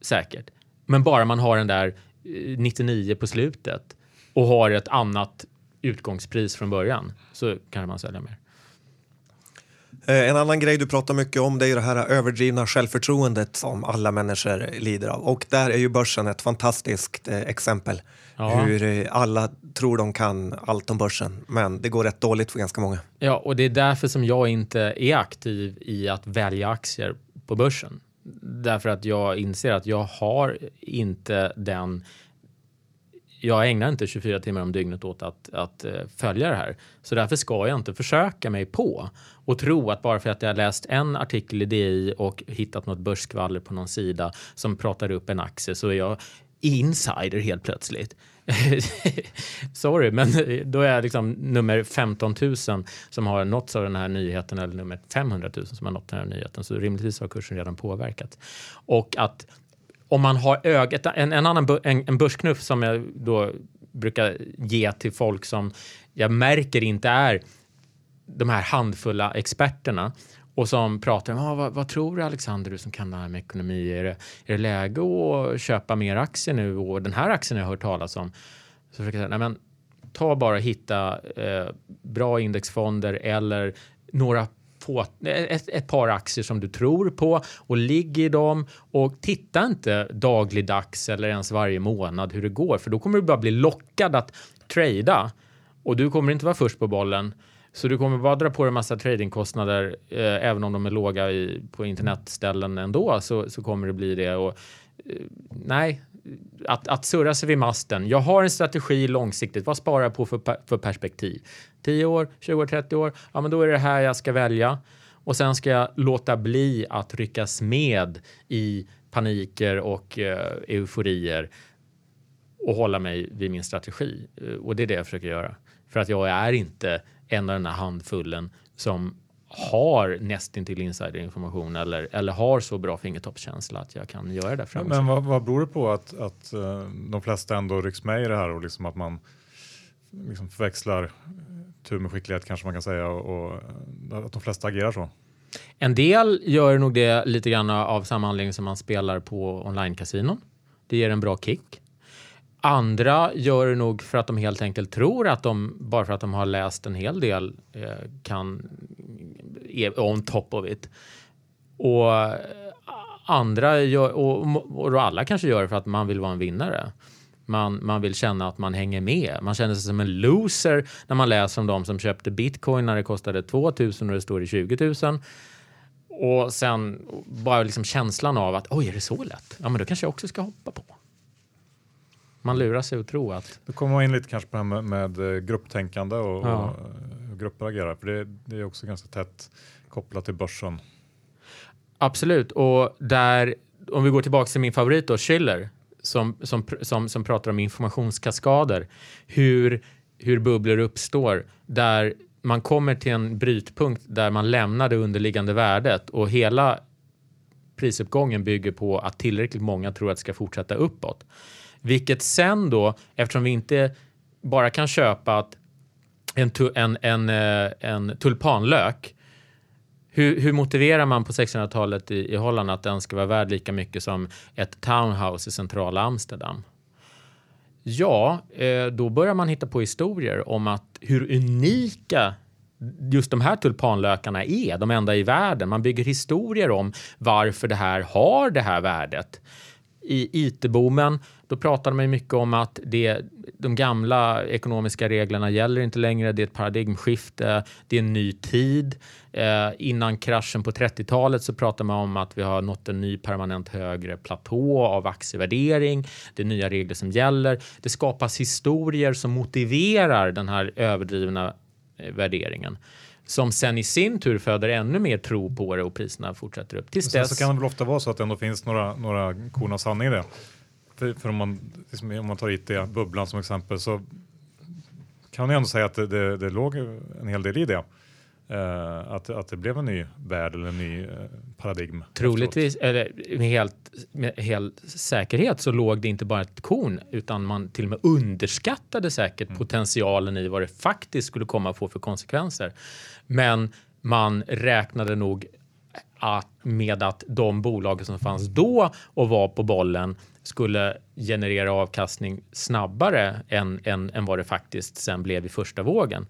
säkert, men bara man har den där 99 på slutet och har ett annat utgångspris från början så kan man sälja mer. Eh, en annan grej du pratar mycket om det är det här överdrivna självförtroendet som alla människor lider av. Och där är ju börsen ett fantastiskt eh, exempel. Ja. Hur eh, alla tror de kan allt om börsen, men det går rätt dåligt för ganska många. Ja, och det är därför som jag inte är aktiv i att välja aktier på börsen. Därför att jag inser att jag har inte den jag ägnar inte 24 timmar om dygnet åt att, att uh, följa det här. Så därför ska jag inte försöka mig på och tro att bara för att jag läst en artikel i DI och hittat något börsskvaller på någon sida som pratar upp en aktie så är jag insider helt plötsligt. Sorry, men då är jag liksom nummer 15 000 som har nåtts av den här nyheten eller nummer 500 000 som har nått den här nyheten. Så rimligtvis har kursen redan påverkat. Och att om man har ögat, en, en annan en, en börsknuff som jag då brukar ge till folk som jag märker inte är de här handfulla experterna och som pratar om ah, vad, vad tror du Alexander, du som kan det här med ekonomi, är det, är det läge att köpa mer aktier nu och den här aktien har jag hört talas om. Så försöker jag säga, nej men ta bara hitta eh, bra indexfonder eller några få, ett, ett, par aktier som du tror på och ligg i dem och titta inte dagligdags eller ens varje månad hur det går för då kommer du bara bli lockad att trada och du kommer inte vara först på bollen. Så du kommer bara dra på dig en massa tradingkostnader eh, även om de är låga i, på internetställen ändå så, så kommer det bli det. Och, eh, nej, att, att surra sig vid masten. Jag har en strategi långsiktigt. Vad sparar jag på för, för perspektiv? 10 år, 20 år, 30 år? Ja, men då är det här jag ska välja. Och sen ska jag låta bli att ryckas med i paniker och eh, euforier och hålla mig vid min strategi. Eh, och det är det jag försöker göra. För att jag är inte en av den här handfullen som har nästintill insiderinformation eller, eller har så bra fingertoppskänsla att jag kan göra det. Framgångsrikt. Men vad, vad beror det på att, att uh, de flesta ändå rycks med i det här och liksom att man liksom förväxlar tur med skicklighet kanske man kan säga och, och att de flesta agerar så? En del gör nog det lite grann av samma anledning som man spelar på online-kasinon. Det ger en bra kick. Andra gör det nog för att de helt enkelt tror att de, bara för att de har läst en hel del, eh, kan är on top of it. Och andra gör, och, och alla kanske gör det för att man vill vara en vinnare. Man, man vill känna att man hänger med. Man känner sig som en loser när man läser om de som köpte bitcoin när det kostade 2000 och det står i 20 000. Och sen bara liksom känslan av att oj, är det så lätt? Ja, men då kanske jag också ska hoppa på. Man lurar sig att tro att... Då kommer man in lite kanske på det här med, med eh, grupptänkande och, ja. och grupper agerar. För det, det, är också ganska tätt kopplat till börsen. Absolut, och där om vi går tillbaka till min favorit då, Schiller, som, som, som, som pratar om informationskaskader. Hur, hur bubblor uppstår där man kommer till en brytpunkt där man lämnar det underliggande värdet och hela prisuppgången bygger på att tillräckligt många tror att det ska fortsätta uppåt. Vilket sen då, eftersom vi inte bara kan köpa att en, en, en, en tulpanlök hur, hur, motiverar man på 1600-talet i, i Holland att den ska vara värd lika mycket som ett townhouse i centrala Amsterdam? Ja, eh, då börjar man hitta på historier om att hur unika just de här tulpanlökarna är, de enda i världen. Man bygger historier om varför det här har det här värdet. I IT-boomen då pratade man mycket om att det, de gamla ekonomiska reglerna gäller inte längre. Det är ett paradigmskifte. Det är en ny tid. Eh, innan kraschen på 30-talet så pratade man om att vi har nått en ny permanent högre platå av aktievärdering. Det är nya regler som gäller. Det skapas historier som motiverar den här överdrivna eh, värderingen som sen i sin tur föder ännu mer tro på det och priserna fortsätter upp. Tills dess... Så kan det väl ofta vara så att det ändå finns några, några korn av sanning i det. För, för om, man, liksom, om man tar IT-bubblan som exempel så kan man ändå säga att det, det, det låg en hel del i det. Uh, att, att det blev en ny värld eller en ny uh, paradigm. Troligtvis, eller med helt, med helt säkerhet så låg det inte bara ett korn utan man till och med underskattade säkert mm. potentialen i vad det faktiskt skulle komma att få för konsekvenser. Men man räknade nog eh, att, med att de bolag som fanns då och var på bollen skulle generera avkastning snabbare än, än, än vad det faktiskt sen blev i första vågen.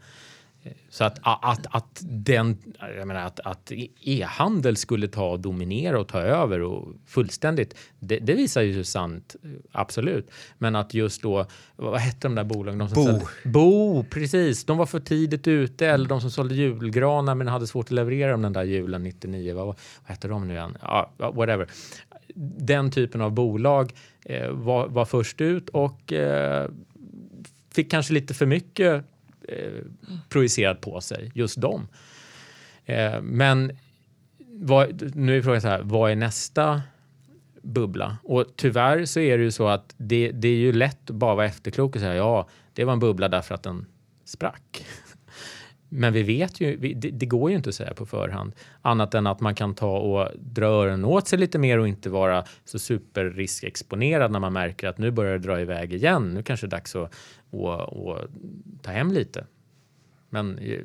Så att, att, att, den, jag menar, att, att e-handel skulle ta och dominera och ta över och fullständigt, det, det visar ju sant, absolut. Men att just då, vad hette de där bolagen? De som Bo. Sålde, Bo, precis. De var för tidigt ute eller de som sålde julgranar men hade svårt att leverera dem den där julen 99. Vad, vad hette de nu igen? Ja, whatever. Den typen av bolag eh, var, var först ut och eh, fick kanske lite för mycket eh, projicerat på sig, just dem. Eh, men vad, nu är frågan så här, vad är nästa bubbla? Och tyvärr så är det ju så att det, det är ju lätt att bara vara efterklok och säga ja, det var en bubbla därför att den sprack. Men vi vet ju, det, det, går ju inte att säga på förhand annat än att man kan ta och dra öronen åt sig lite mer och inte vara så superriskexponerad när man märker att nu börjar det dra iväg igen. Nu kanske det är dags att, att, att ta hem lite. Men eh,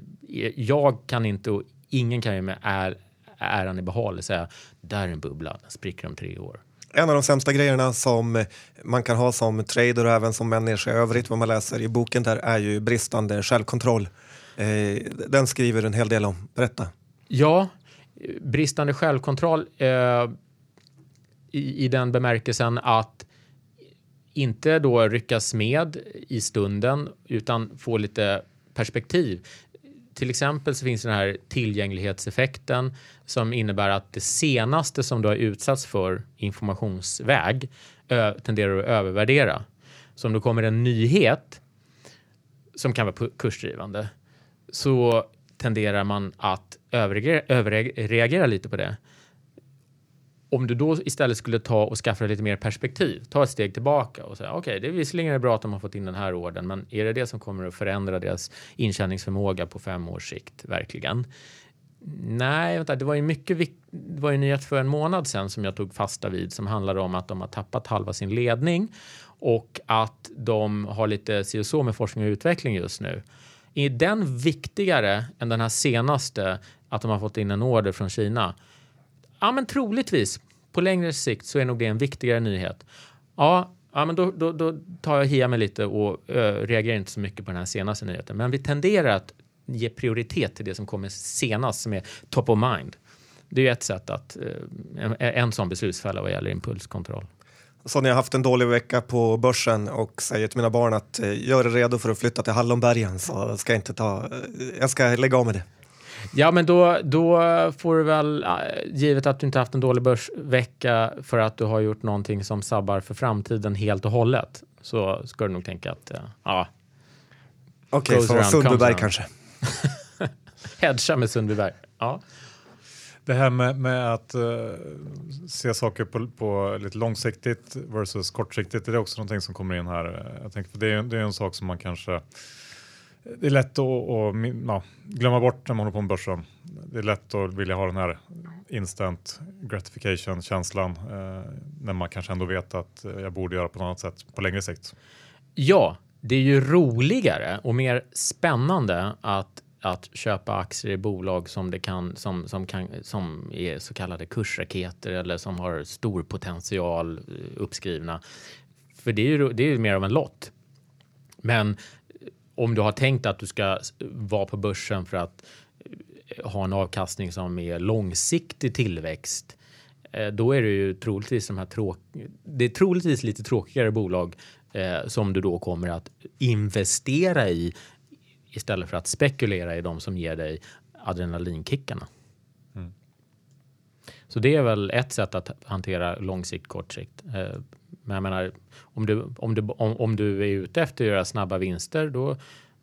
jag kan inte och ingen kan ju med är, äran i behåll säga där är en bubbla, den spricker om tre år. En av de sämsta grejerna som man kan ha som trader och även som människa i övrigt, vad man läser i boken där, är ju bristande självkontroll. Eh, den skriver en hel del om. Berätta. Ja, bristande självkontroll eh, i, i den bemärkelsen att inte då ryckas med i stunden utan få lite perspektiv. Till exempel så finns den här tillgänglighetseffekten som innebär att det senaste som du har utsatts för informationsväg ö, tenderar att övervärdera. Så om det kommer en nyhet som kan vara kursdrivande så tenderar man att överreagera, överreagera lite på det. Om du då istället skulle ta och skaffa dig lite mer perspektiv, ta ett steg tillbaka och säga okej, okay, det är visserligen bra att de har fått in den här orden, men är det det som kommer att förändra deras intjäningsförmåga på fem års sikt verkligen? Nej, vänta, det var ju mycket det var ju nyhet för en månad sedan som jag tog fasta vid som handlade om att de har tappat halva sin ledning och att de har lite si och så med forskning och utveckling just nu. Är den viktigare än den här senaste, att de har fått in en order från Kina? Ja, men troligtvis. På längre sikt så är nog det en viktigare nyhet. Ja, ja men då, då, då tar jag hia mig lite och ö, reagerar inte så mycket på den här senaste nyheten. Men vi tenderar att ge prioritet till det som kommer senast, som är top of mind. Det är ett sätt att, en, en sån beslutsfälla vad gäller impulskontroll. Så när jag haft en dålig vecka på börsen och säger till mina barn att eh, gör er redo för att flytta till Hallonbergen så ska jag inte ta, eh, jag ska lägga av med det. Ja, men då, då får du väl, eh, givet att du inte haft en dålig börsvecka för att du har gjort någonting som sabbar för framtiden helt och hållet, så ska du nog tänka att, ja. Okej, okay, så Sundbyberg kanske. Hedga med Sundbyberg. Ja. Det här med, med att uh, se saker på, på, lite långsiktigt versus kortsiktigt, är det också någonting som kommer in här. Eh, jag tänker, för det, är, det är en sak som man kanske det är lätt att, att ja, glömma bort när man håller på med börsen. Det är lätt att vilja ha den här instant gratification känslan eh, när man kanske ändå vet att eh, jag borde göra på något annat sätt på längre sikt. Ja, det är ju roligare och mer spännande att att köpa aktier i bolag som, det kan, som, som, kan, som är så kallade kursraketer eller som har stor potential eh, uppskrivna. För det är ju, det är ju mer av en lott. Men eh, om du har tänkt att du ska eh, vara på börsen för att ha en avkastning som är långsiktig tillväxt, då är det ju troligtvis de här tråk det är troligtvis lite tråkigare bolag eh, som du då kommer att investera i istället för att spekulera i de som ger dig adrenalinkickarna. Mm. Så det är väl ett sätt att hantera långsikt, kortsikt. Eh, men jag menar, om du, om, du, om, om du är ute efter att göra snabba vinster, då,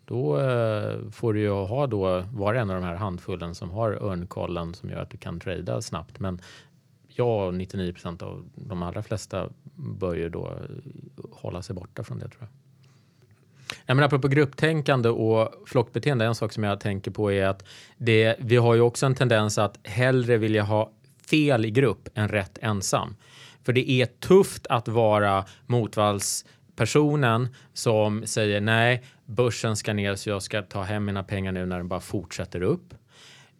då eh, får du ju ha då var en av de här handfullen som har örnkollen som gör att du kan trada snabbt. Men jag 99 procent av de allra flesta bör ju då hålla sig borta från det tror jag. Jag menar, apropå grupptänkande och flockbeteende, en sak som jag tänker på är att det, vi har ju också en tendens att hellre vilja ha fel i grupp än rätt ensam. För det är tufft att vara motvallspersonen som säger nej, börsen ska ner så jag ska ta hem mina pengar nu när den bara fortsätter upp.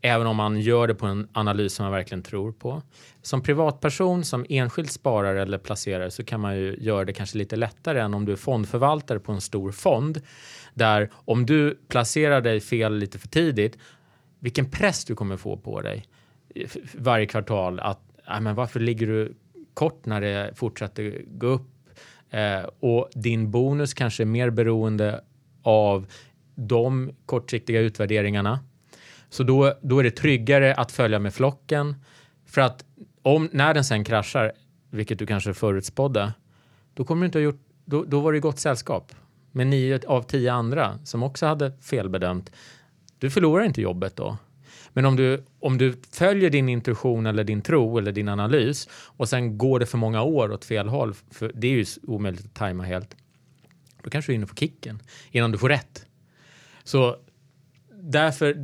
Även om man gör det på en analys som man verkligen tror på. Som privatperson, som enskild sparare eller placerare så kan man ju göra det kanske lite lättare än om du är fondförvaltare på en stor fond. Där om du placerar dig fel lite för tidigt, vilken press du kommer få på dig varje kvartal att äh, men varför ligger du kort när det fortsätter gå upp? Eh, och din bonus kanske är mer beroende av de kortsiktiga utvärderingarna så då, då är det tryggare att följa med flocken. För att om, när den sen kraschar, vilket du kanske förutspådde, då kommer du inte ha gjort, då, då var det gott sällskap med nio av tio andra som också hade felbedömt. Du förlorar inte jobbet då. Men om du, om du följer din intuition eller din tro eller din analys och sen går det för många år åt fel håll, för det är ju omöjligt att tajma helt, då kanske du hinner få kicken innan du får rätt. Så därför,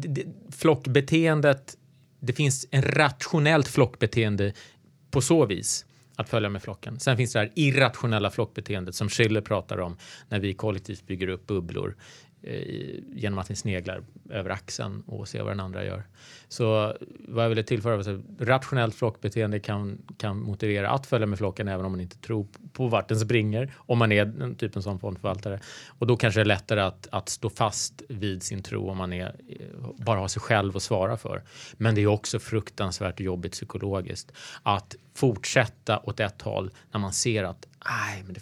flockbeteendet, det finns en rationellt flockbeteende på så vis att följa med flocken. Sen finns det här irrationella flockbeteendet som Schiller pratar om när vi kollektivt bygger upp bubblor. Eh, genom att ni sneglar över axeln och ser vad den andra gör. Så vad jag ville tillföra var att rationellt flockbeteende kan, kan motivera att följa med flocken även om man inte tror på vart den springer, om man är en typ som fondförvaltare. Och då kanske det är lättare att, att stå fast vid sin tro om man är, eh, bara har sig själv att svara för. Men det är också fruktansvärt jobbigt psykologiskt att fortsätta åt ett håll när man ser att nej, men det,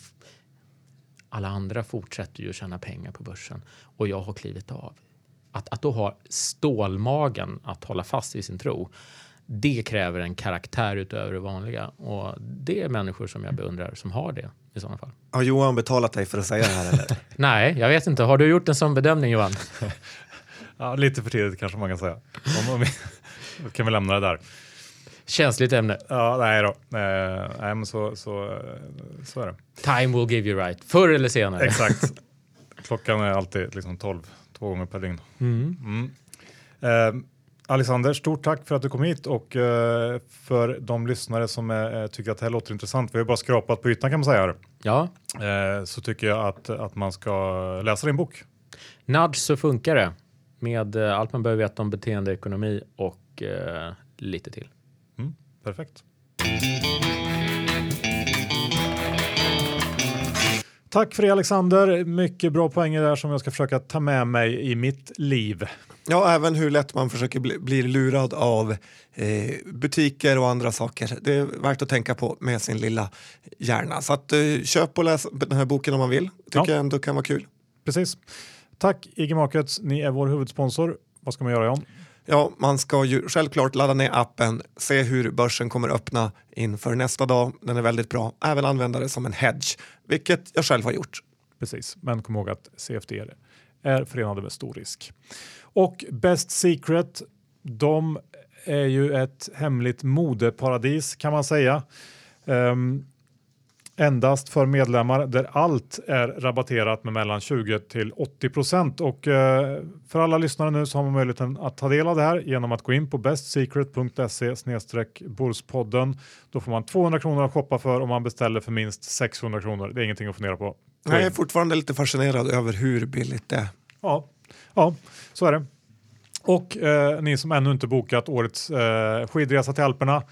alla andra fortsätter ju att tjäna pengar på börsen och jag har klivit av. Att, att då ha stålmagen att hålla fast vid sin tro, det kräver en karaktär utöver det vanliga och det är människor som jag beundrar som har det i sådana fall. Har Johan betalat dig för att säga det här eller? Nej, jag vet inte. Har du gjort en sån bedömning Johan? ja, lite för tidigt kanske man kan säga. Om, om kan vi lämna det där. Känsligt ämne. Ja, nej då. Eh, nej, men så, så, så är det. Time will give you right. Förr eller senare. Exakt. Klockan är alltid liksom 12, två gånger per dygn. Mm. Mm. Eh, Alexander, stort tack för att du kom hit och eh, för de lyssnare som är, tycker att det här låter intressant. Vi har bara skrapat på ytan kan man säga. Här. Ja. Eh, så tycker jag att, att man ska läsa din bok. Nudge så funkar det med eh, allt man behöver veta om beteendeekonomi och eh, lite till. Perfekt. Tack för det Alexander. Mycket bra poänger där som jag ska försöka ta med mig i mitt liv. Ja, även hur lätt man försöker bli, bli lurad av eh, butiker och andra saker. Det är värt att tänka på med sin lilla hjärna. Så att, eh, köp och läs den här boken om man vill. tycker ja. jag ändå kan vara kul. Precis. Tack IG Markets, ni är vår huvudsponsor. Vad ska man göra John? Ja, man ska ju självklart ladda ner appen, se hur börsen kommer öppna inför nästa dag. Den är väldigt bra. Även använda det som en hedge, vilket jag själv har gjort. Precis, men kom ihåg att CFD är förenade med stor risk. Och Best Secret, de är ju ett hemligt modeparadis kan man säga. Um, endast för medlemmar där allt är rabatterat med mellan 20 till 80 procent. Och eh, för alla lyssnare nu så har man möjligheten att ta del av det här genom att gå in på bestsecret.se snedstreck Borspodden. Då får man 200 kronor att shoppa för om man beställer för minst 600 kronor. Det är ingenting att fundera på. Jag är fortfarande lite fascinerad över hur billigt det är. Ja, ja så är det. Och eh, ni som ännu inte bokat årets eh, skidresa till Alperna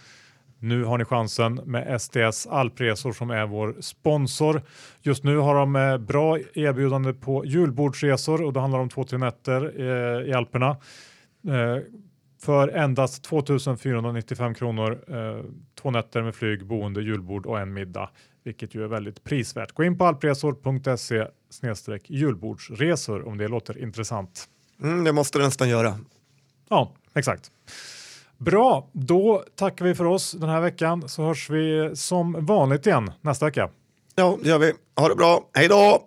nu har ni chansen med STS Alpresor som är vår sponsor. Just nu har de eh, bra erbjudande på julbordsresor och det handlar om två, tre nätter eh, i Alperna. Eh, för endast 2495 kronor, två nätter med flyg, boende, julbord och en middag, vilket ju är väldigt prisvärt. Gå in på alpresor.se julbordsresor om det låter intressant. Mm, det måste det nästan göra. Ja, exakt. Bra, då tackar vi för oss den här veckan så hörs vi som vanligt igen nästa vecka. Ja, det gör vi. Ha det bra. Hej då!